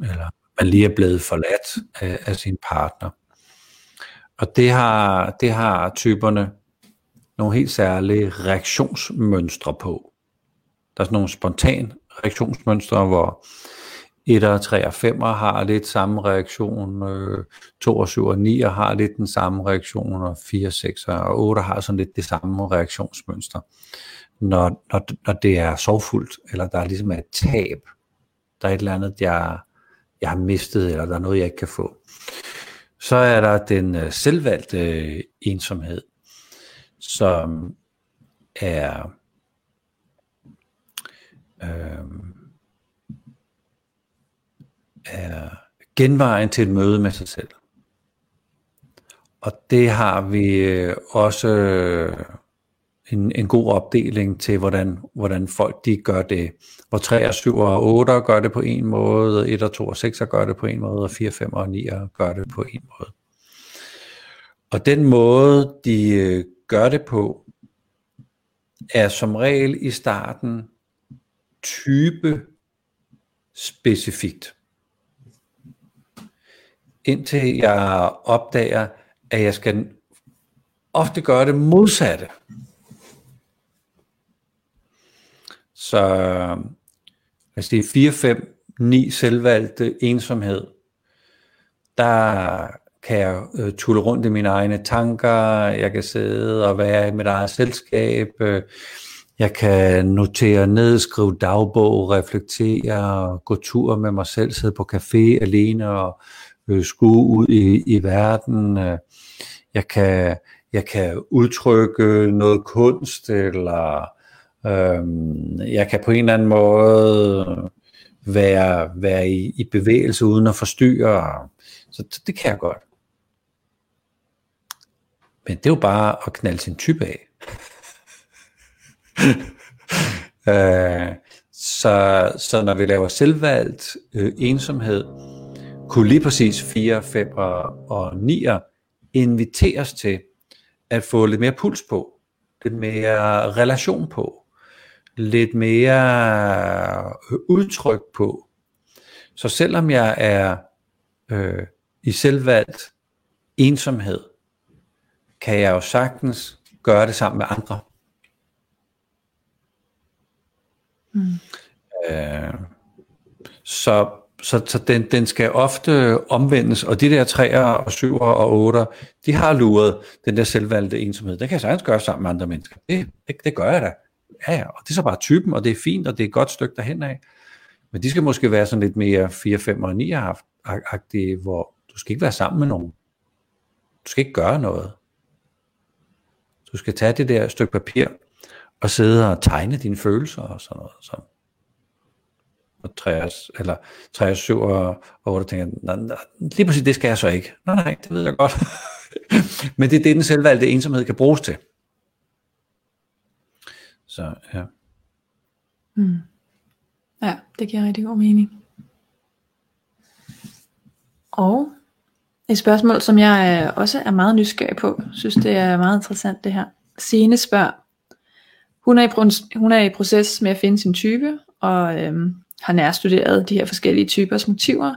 eller man lige er blevet forladt af, af sin partner. Og det har, det har typerne nogle helt særlige reaktionsmønstre på. Der er sådan nogle spontan reaktionsmønstre, hvor 1 og 3 og 5 har lidt samme reaktion, øh, 2 og 7 og 9 har lidt den samme reaktion, og 4, 6 og 8 har sådan lidt det samme reaktionsmønster når, når, når det er sorgfuldt, eller der er ligesom et tab, der er et eller andet, jeg, jeg har mistet, eller der er noget, jeg ikke kan få. Så er der den uh, selvvalgte øh, ensomhed, som er øh, er genvejen til et møde med sig selv. Og det har vi øh, også øh, en, en god opdeling til, hvordan, hvordan folk de gør det. Hvor 3 og 7 og 8 gør det på en måde, 1 og 2 og 6 gør det på en måde, og 4, 5 og 9 gør det på en måde. Og den måde, de øh, gør det på, er som regel i starten type specifikt. Indtil jeg opdager, at jeg skal ofte gøre det modsatte. Så lad det er 4, 5, 9 selvvalgte ensomhed, der kan jeg øh, tulle rundt i mine egne tanker, jeg kan sidde og være i mit eget selskab, øh, jeg kan notere ned, skrive dagbog, reflektere, gå tur med mig selv, sidde på café alene og øh, skue ud i, i verden. Øh, jeg kan, jeg kan udtrykke noget kunst, eller øh, jeg kan på en eller anden måde være, være i, i bevægelse uden at forstyrre. Så det kan jeg godt. Men det er jo bare at knalde sin type af. [LAUGHS] øh, så, så når vi laver selvvalgt øh, ensomhed, kunne lige præcis 4, 5 og, og 9 inviteres til at få lidt mere puls på, lidt mere relation på, lidt mere udtryk på. Så selvom jeg er øh, i selvvalgt ensomhed, kan jeg jo sagtens gøre det sammen med andre. Mm. Øh, så så, så den, den skal ofte omvendes, og de der træer og syver og otter, de har luret den der selvvalgte ensomhed. Det kan jeg sagtens gøre sammen med andre mennesker. Det, det, det gør jeg da. Ja, ja, og det er så bare typen, og det er fint, og det er et godt stykke derhen af. Men de skal måske være sådan lidt mere 4, 5 og 9-agtige, hvor du skal ikke være sammen med nogen. Du skal ikke gøre noget. Du skal tage det der stykke papir, og sidde og tegne dine følelser og sådan noget. Så. Og 60, eller 60, 7 og 8, tænker nej, nej, lige præcis det skal jeg så ikke. Nej, nej, det ved jeg godt. [LAUGHS] Men det er det, den selvvalgte ensomhed kan bruges til. Så ja. Mm. Ja, det giver rigtig god mening. Og et spørgsmål, som jeg øh, også er meget nysgerrig på, synes det er meget interessant det her. Signe spørger, hun er, i, hun er i proces med at finde sin type, og øhm, har nærstuderet de her forskellige typers motiver.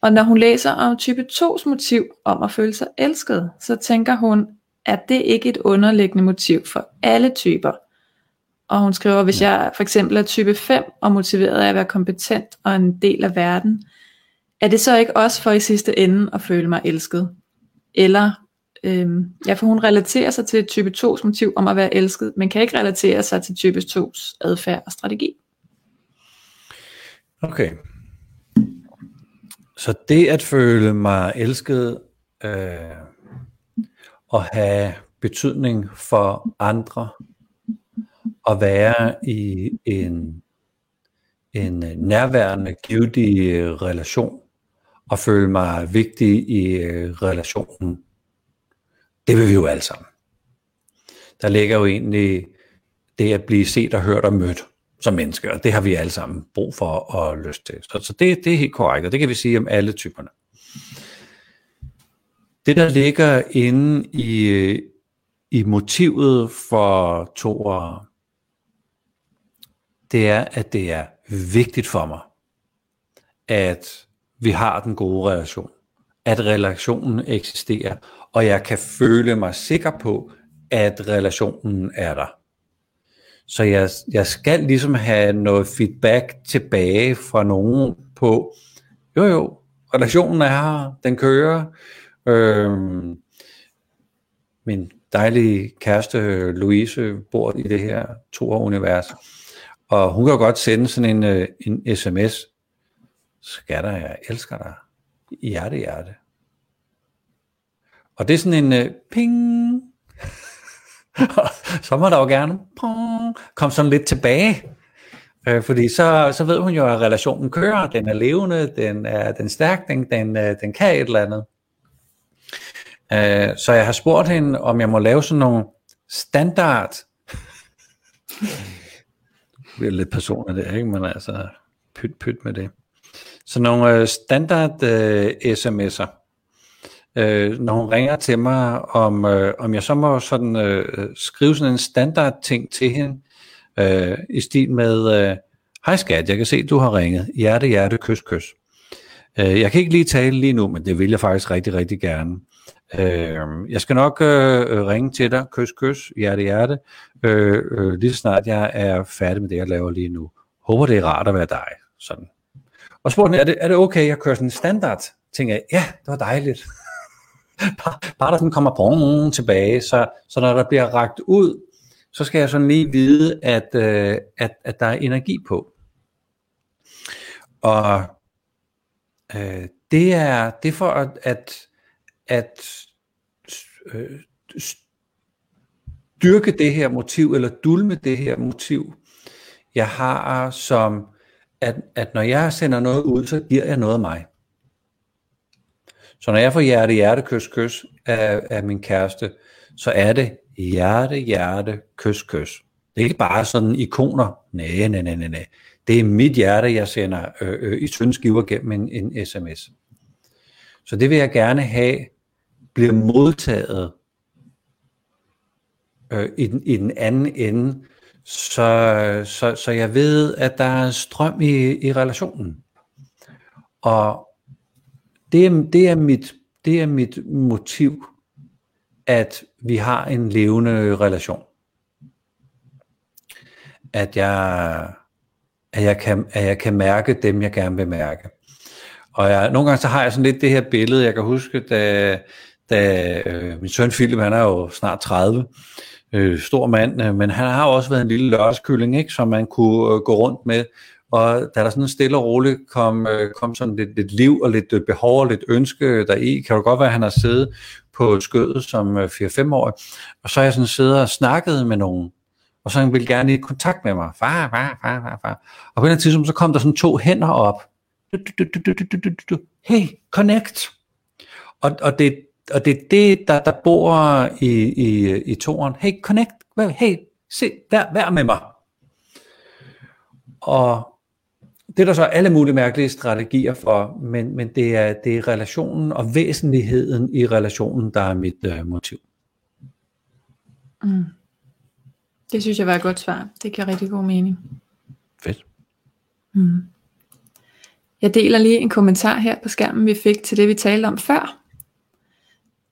Og når hun læser om type 2's motiv om at føle sig elsket, så tænker hun, at det ikke et underliggende motiv for alle typer. Og hun skriver, hvis jeg for eksempel er type 5 og motiveret af at være kompetent og en del af verden, er det så ikke også for i sidste ende at føle mig elsket? Eller, øhm, ja, for hun relaterer sig til type 2's motiv om at være elsket, men kan ikke relatere sig til type 2's adfærd og strategi. Okay. Så det at føle mig elsket øh, og have betydning for andre og være i en, en nærværende, givetig relation og føle mig vigtig i øh, relationen. Det vil vi jo alle sammen. Der ligger jo egentlig det at blive set og hørt og mødt som mennesker, og det har vi alle sammen brug for og lyst til. Så, så det, det er helt korrekt, og det kan vi sige om alle typerne. Det, der ligger inde i, i motivet for toer, det er, at det er vigtigt for mig, at vi har den gode relation. At relationen eksisterer, og jeg kan føle mig sikker på, at relationen er der. Så jeg, jeg skal ligesom have noget feedback tilbage fra nogen på, jo jo, relationen er her, den kører. Øhm, min dejlige kæreste Louise bor i det her to-univers, og hun kan godt sende sådan en, øh, en sms, skatter, jeg elsker dig, hjerte, hjerte. Og det er sådan en uh, ping, [LAUGHS] så må der jo gerne pong, komme sådan lidt tilbage. Øh, fordi så, så ved hun jo, at relationen kører, den er levende, den er, den er stærk, den, den, øh, den kan et eller andet. Øh, så jeg har spurgt hende, om jeg må lave sådan nogle standard, [LAUGHS] det er lidt personligt det, ikke? men altså pyt pyt med det. Så nogle øh, standard øh, sms'er, øh, når hun ringer til mig, om, øh, om jeg så må sådan, øh, skrive sådan en standard ting til hende, øh, i stil med, øh, hej skat, jeg kan se, du har ringet, hjerte, hjerte, kys, kys. Øh, jeg kan ikke lige tale lige nu, men det vil jeg faktisk rigtig, rigtig gerne. Øh, jeg skal nok øh, ringe til dig, kys, kys, hjerte, hjerte, øh, øh, lige så snart jeg er færdig med det, jeg laver lige nu. Håber, det er rart at være dig. Sådan. Og spurgte er det, er det okay, jeg kører sådan en standard ting jeg, Ja, det var dejligt bare, bare der sådan kommer på tilbage, så, så når der bliver ragt ud, så skal jeg sådan lige vide, at, øh, at, at der er energi på. Og øh, det er det for at, at, at øh, styrke det her motiv, eller dulme det her motiv, jeg har som, at, at når jeg sender noget ud, så giver jeg noget af mig. Så når jeg får hjerte, hjerte, kys, kys af, af min kæreste, så er det hjerte, hjerte, kys, kys. Det er ikke bare sådan ikoner. Nej, nej, nej, nej. Det er mit hjerte, jeg sender øh, øh, i tyndskiver gennem en, en sms. Så det vil jeg gerne have, bliver modtaget øh, i, den, i den anden ende, så, så, så jeg ved, at der er strøm i, i relationen. Og det er, det, er mit, det er mit motiv, at vi har en levende relation. At jeg, at jeg, kan, at jeg kan mærke dem, jeg gerne vil mærke. Og jeg, nogle gange så har jeg sådan lidt det her billede, jeg kan huske, da, da øh, min søn Philip, han er jo snart 30, øh, stor mand, øh, men han har også været en lille lørdagskylling, ikke, som man kunne øh, gå rundt med. Og da der sådan stille og roligt kom, øh, kom sådan lidt, lidt liv og lidt øh, behov og lidt ønske der i, kan det godt være, at han har siddet på skødet som øh, 4-5 år, og så har jeg sådan siddet og snakket med nogen, og så ville gerne i kontakt med mig. Far, far, far, far, far. Og på den tidspunkt, så kom der sådan to hænder op. Hey, connect. Og, og det, og det er det, der, der bor i, i, i toren. Hey, connect. Hey, se, vær, vær med mig. Og det er der så alle mulige mærkelige strategier for, men, men det, er, det er relationen og væsentligheden i relationen, der er mit øh, motiv. Mm. Det synes jeg var et godt svar. Det giver rigtig god mening. Fedt. Mm. Jeg deler lige en kommentar her på skærmen, vi fik til det, vi talte om før.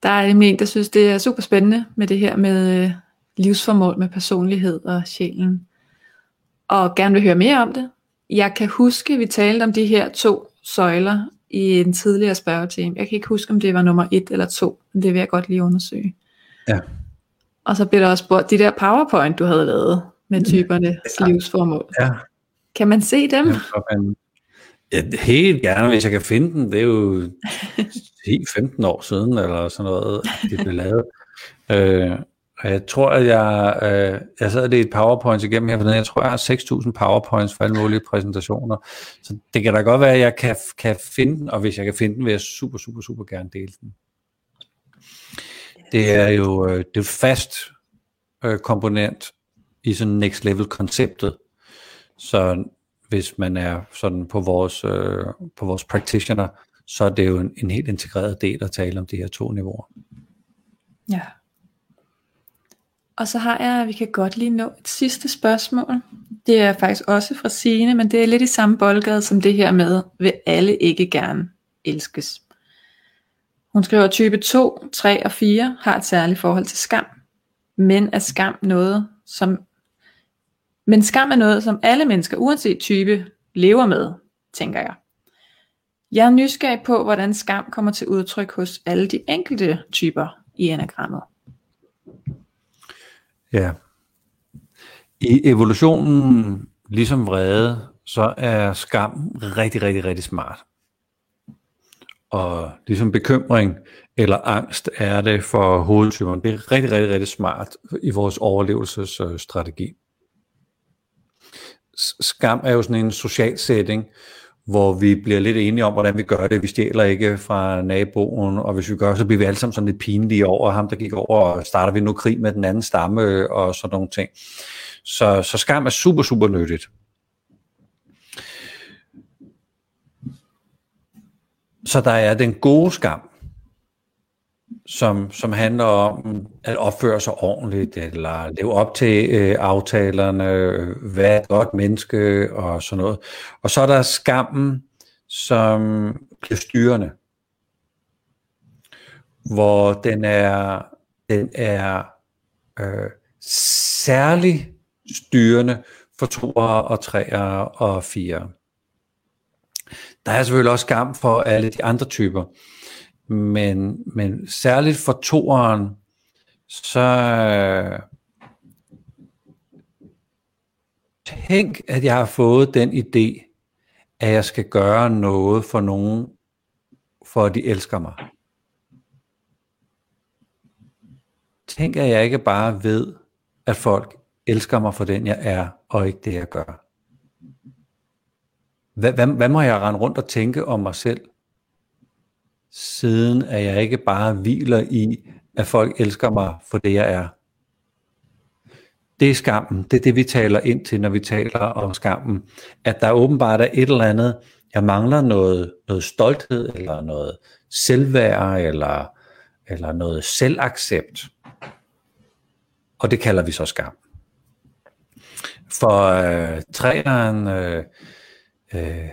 Der er nemlig en, der synes, det er super spændende med det her med øh, livsformål, med personlighed og sjælen. Og gerne vil høre mere om det. Jeg kan huske, vi talte om de her to søjler i en tidligere spørgetime. Jeg kan ikke huske, om det var nummer et eller to, men det vil jeg godt lige undersøge. Ja. Og så blev der også spurgt, de der PowerPoint, du havde lavet med typernes ja. livsformål. Ja. Kan man se dem? Ja, man, ja, helt gerne, hvis jeg kan finde den. Det er jo [LAUGHS] 10-15 år siden, eller sådan noget, det blev lavet. Øh, og jeg tror, at jeg, øh, jeg sad lidt et PowerPoint igennem her, for jeg tror, jeg har 6.000 PowerPoints for alle mulige præsentationer. Så det kan da godt være, at jeg kan, kan finde den, og hvis jeg kan finde den, vil jeg super, super, super gerne dele den. Det er jo øh, det fast øh, komponent i sådan next level konceptet. Så hvis man er sådan på vores, øh, på vores practitioner, så er det jo en, en helt integreret del at tale om de her to niveauer. Ja. Og så har jeg, vi kan godt lige nå et sidste spørgsmål. Det er faktisk også fra Signe, men det er lidt i samme boldgade som det her med, vil alle ikke gerne elskes. Hun skriver, at type 2, 3 og 4 har et særligt forhold til skam. Men er skam noget, som men skam er noget, som alle mennesker, uanset type, lever med, tænker jeg. Jeg er nysgerrig på, hvordan skam kommer til udtryk hos alle de enkelte typer i enagrammet. Ja. I evolutionen, ligesom vrede, så er skam rigtig, rigtig, rigtig smart. Og ligesom bekymring eller angst er det for hovedtyperne. Det er rigtig, rigtig, rigtig smart i vores overlevelsesstrategi. skam er jo sådan en social setting, hvor vi bliver lidt enige om, hvordan vi gør det. Vi stjæler ikke fra naboen, og hvis vi gør, så bliver vi alle sammen sådan lidt pinlige over ham, der gik over, og starter vi nu krig med den anden stamme, øh, og sådan nogle ting. Så, så skam er super, super nyttigt. Så der er den gode skam, som, som handler om at opføre sig ordentligt, eller leve op til øh, aftalerne, øh, være et godt menneske og sådan noget. Og så er der skammen, som bliver styrende, hvor den er, den er øh, særlig styrende for toer og treer og fire. Der er selvfølgelig også skam for alle de andre typer. Men, men særligt for toeren, så tænk, at jeg har fået den idé, at jeg skal gøre noget for nogen, for at de elsker mig. Tænk, at jeg ikke bare ved, at folk elsker mig for den, jeg er, og ikke det, jeg gør. Hvad, hvad, hvad må jeg rende rundt og tænke om mig selv? Siden at jeg ikke bare hviler i, at folk elsker mig for det, jeg er. Det er skammen. Det er det, vi taler ind til, når vi taler om skammen. At der åbenbart er et eller andet, jeg mangler noget, noget stolthed, eller noget selvværd, eller, eller noget selvaccept. Og det kalder vi så skam. For øh, træneren, øh, øh,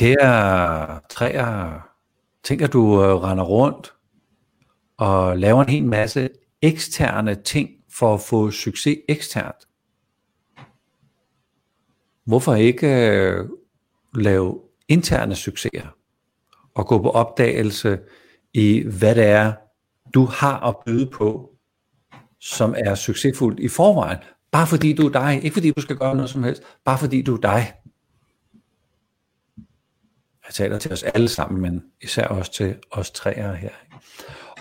Kære træer, tænker du øh, render rundt og laver en hel masse eksterne ting for at få succes eksternt. Hvorfor ikke øh, lave interne succeser og gå på opdagelse i, hvad det er, du har at byde på, som er succesfuldt i forvejen. Bare fordi du er dig. Ikke fordi du skal gøre noget som helst. Bare fordi du er dig. Jeg taler til os alle sammen, men især også til os træer her.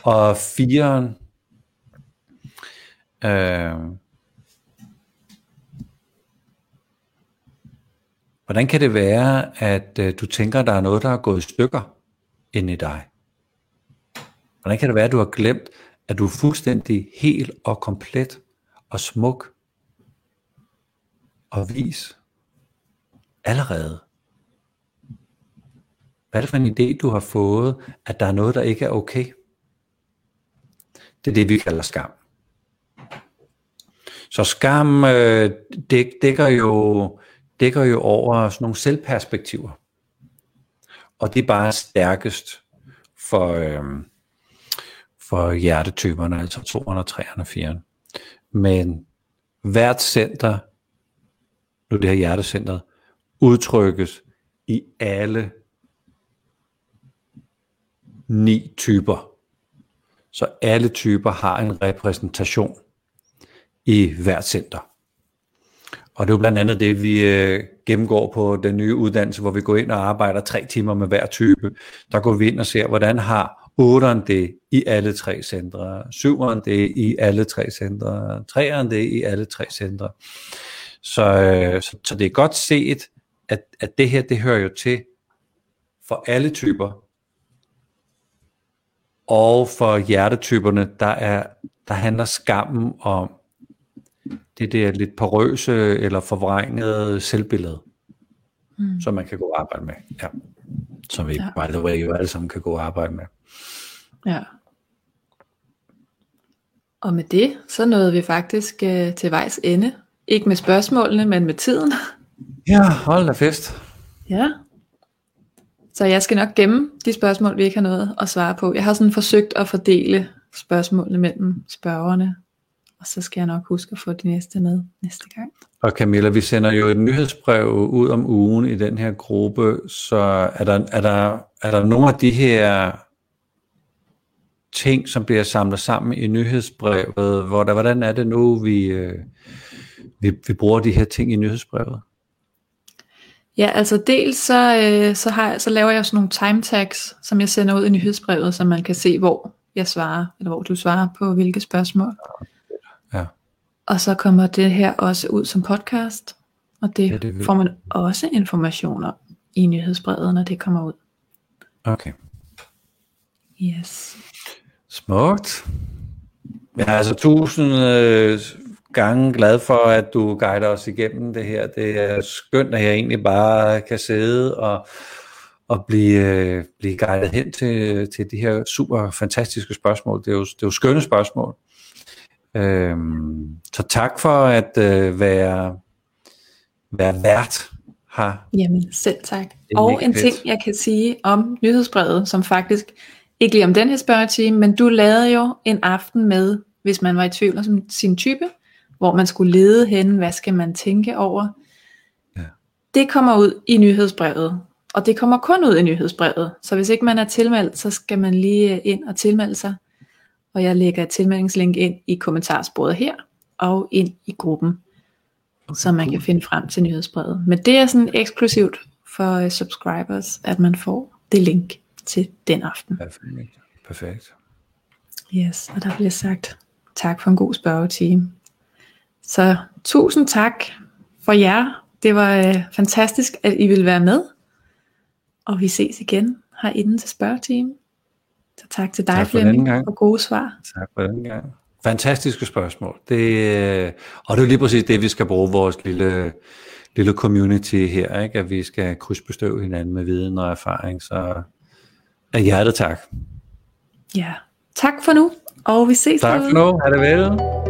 Og firen, øh, hvordan kan det være, at øh, du tænker, at der er noget, der er gået i stykker inde i dig? Hvordan kan det være, at du har glemt, at du er fuldstændig helt og komplet og smuk og vis allerede? Hvad er det for en idé, du har fået, at der er noget, der ikke er okay? Det er det, vi kalder skam. Så skam øh, dæk, dækker, jo, dækker jo over sådan nogle selvperspektiver. Og det er bare stærkest for, øh, for hjertetyperne, altså 2'erne, 3'erne og 4'erne. Men hvert center, nu det her hjertecenter, udtrykkes i alle ni typer. Så alle typer har en repræsentation i hvert center. Og det er jo blandt andet det, vi øh, gennemgår på den nye uddannelse, hvor vi går ind og arbejder tre timer med hver type. Der går vi ind og ser, hvordan har 8'eren det i alle tre centre, 7'eren det i alle tre centre, 3'eren det i alle tre centre. Så, øh, så, så det er godt set, at, at det her, det hører jo til for alle typer, og for hjertetyperne, der, er, der handler skammen om det der lidt porøse eller forvrængede selvbillede, mm. som man kan gå og arbejde med. Ja. Som vi, ja. by the way, jo alle sammen kan gå og arbejde med. Ja. Og med det, så nåede vi faktisk uh, til vejs ende. Ikke med spørgsmålene, men med tiden. Ja, hold da fest. Ja, så jeg skal nok gemme de spørgsmål, vi ikke har noget at svare på. Jeg har sådan forsøgt at fordele spørgsmålene mellem spørgerne, og så skal jeg nok huske at få de næste med næste gang. Og Camilla, vi sender jo et nyhedsbrev ud om ugen i den her gruppe, så er der, er der, er der nogle af de her ting, som bliver samlet sammen i nyhedsbrevet, hvor der, hvordan er det nu, vi, øh, vi, vi bruger de her ting i nyhedsbrevet? Ja, altså dels så, øh, så, har, så laver jeg sådan nogle time tags, som jeg sender ud i nyhedsbrevet, så man kan se, hvor jeg svarer, eller hvor du svarer på hvilke spørgsmål. Ja. Og så kommer det her også ud som podcast, Og det, ja, det får man også information om i nyhedsbrevet, når det kommer ud. Okay. Yes. Smukt. Jeg er altså tusind øh, gange glad for, at du guider os igennem det her. Det er skønt, at jeg egentlig bare kan sidde og, og blive, øh, blive guidet hen til, til de her super fantastiske spørgsmål. Det er jo, det er jo skønne spørgsmål. Øhm, så tak for at øh, være, være vært her. Jamen selv tak. Og en fedt. ting, jeg kan sige om nyhedsbrevet, som faktisk, ikke lige om den her spørgetime, men du lavede jo en aften med, hvis man var i tvivl om sin type, hvor man skulle lede hen, hvad skal man tænke over. Ja. Det kommer ud i nyhedsbrevet, og det kommer kun ud i nyhedsbrevet, så hvis ikke man er tilmeldt, så skal man lige ind og tilmelde sig. Og jeg lægger et tilmeldingslink ind i kommentarsporet her, og ind i gruppen, okay, så man cool. kan finde frem til nyhedsbrevet. Men det er sådan eksklusivt for uh, subscribers, at man får det link til den aften. Perfekt. Perfekt. Yes, og der bliver sagt tak for en god spørgetime. Så tusind tak for jer. Det var uh, fantastisk, at I ville være med. Og vi ses igen herinde til spørgetime. Så tak til dig, tak for Flemming, for gode svar. Tak for den gang. Fantastiske spørgsmål. Det, øh, og det er lige præcis det, vi skal bruge vores lille, lille community her, ikke? at vi skal krydsbestøve hinanden med viden og erfaring. Så af hjertet tak. Ja, tak for nu, og vi ses Tak for nu. Ha' det vel.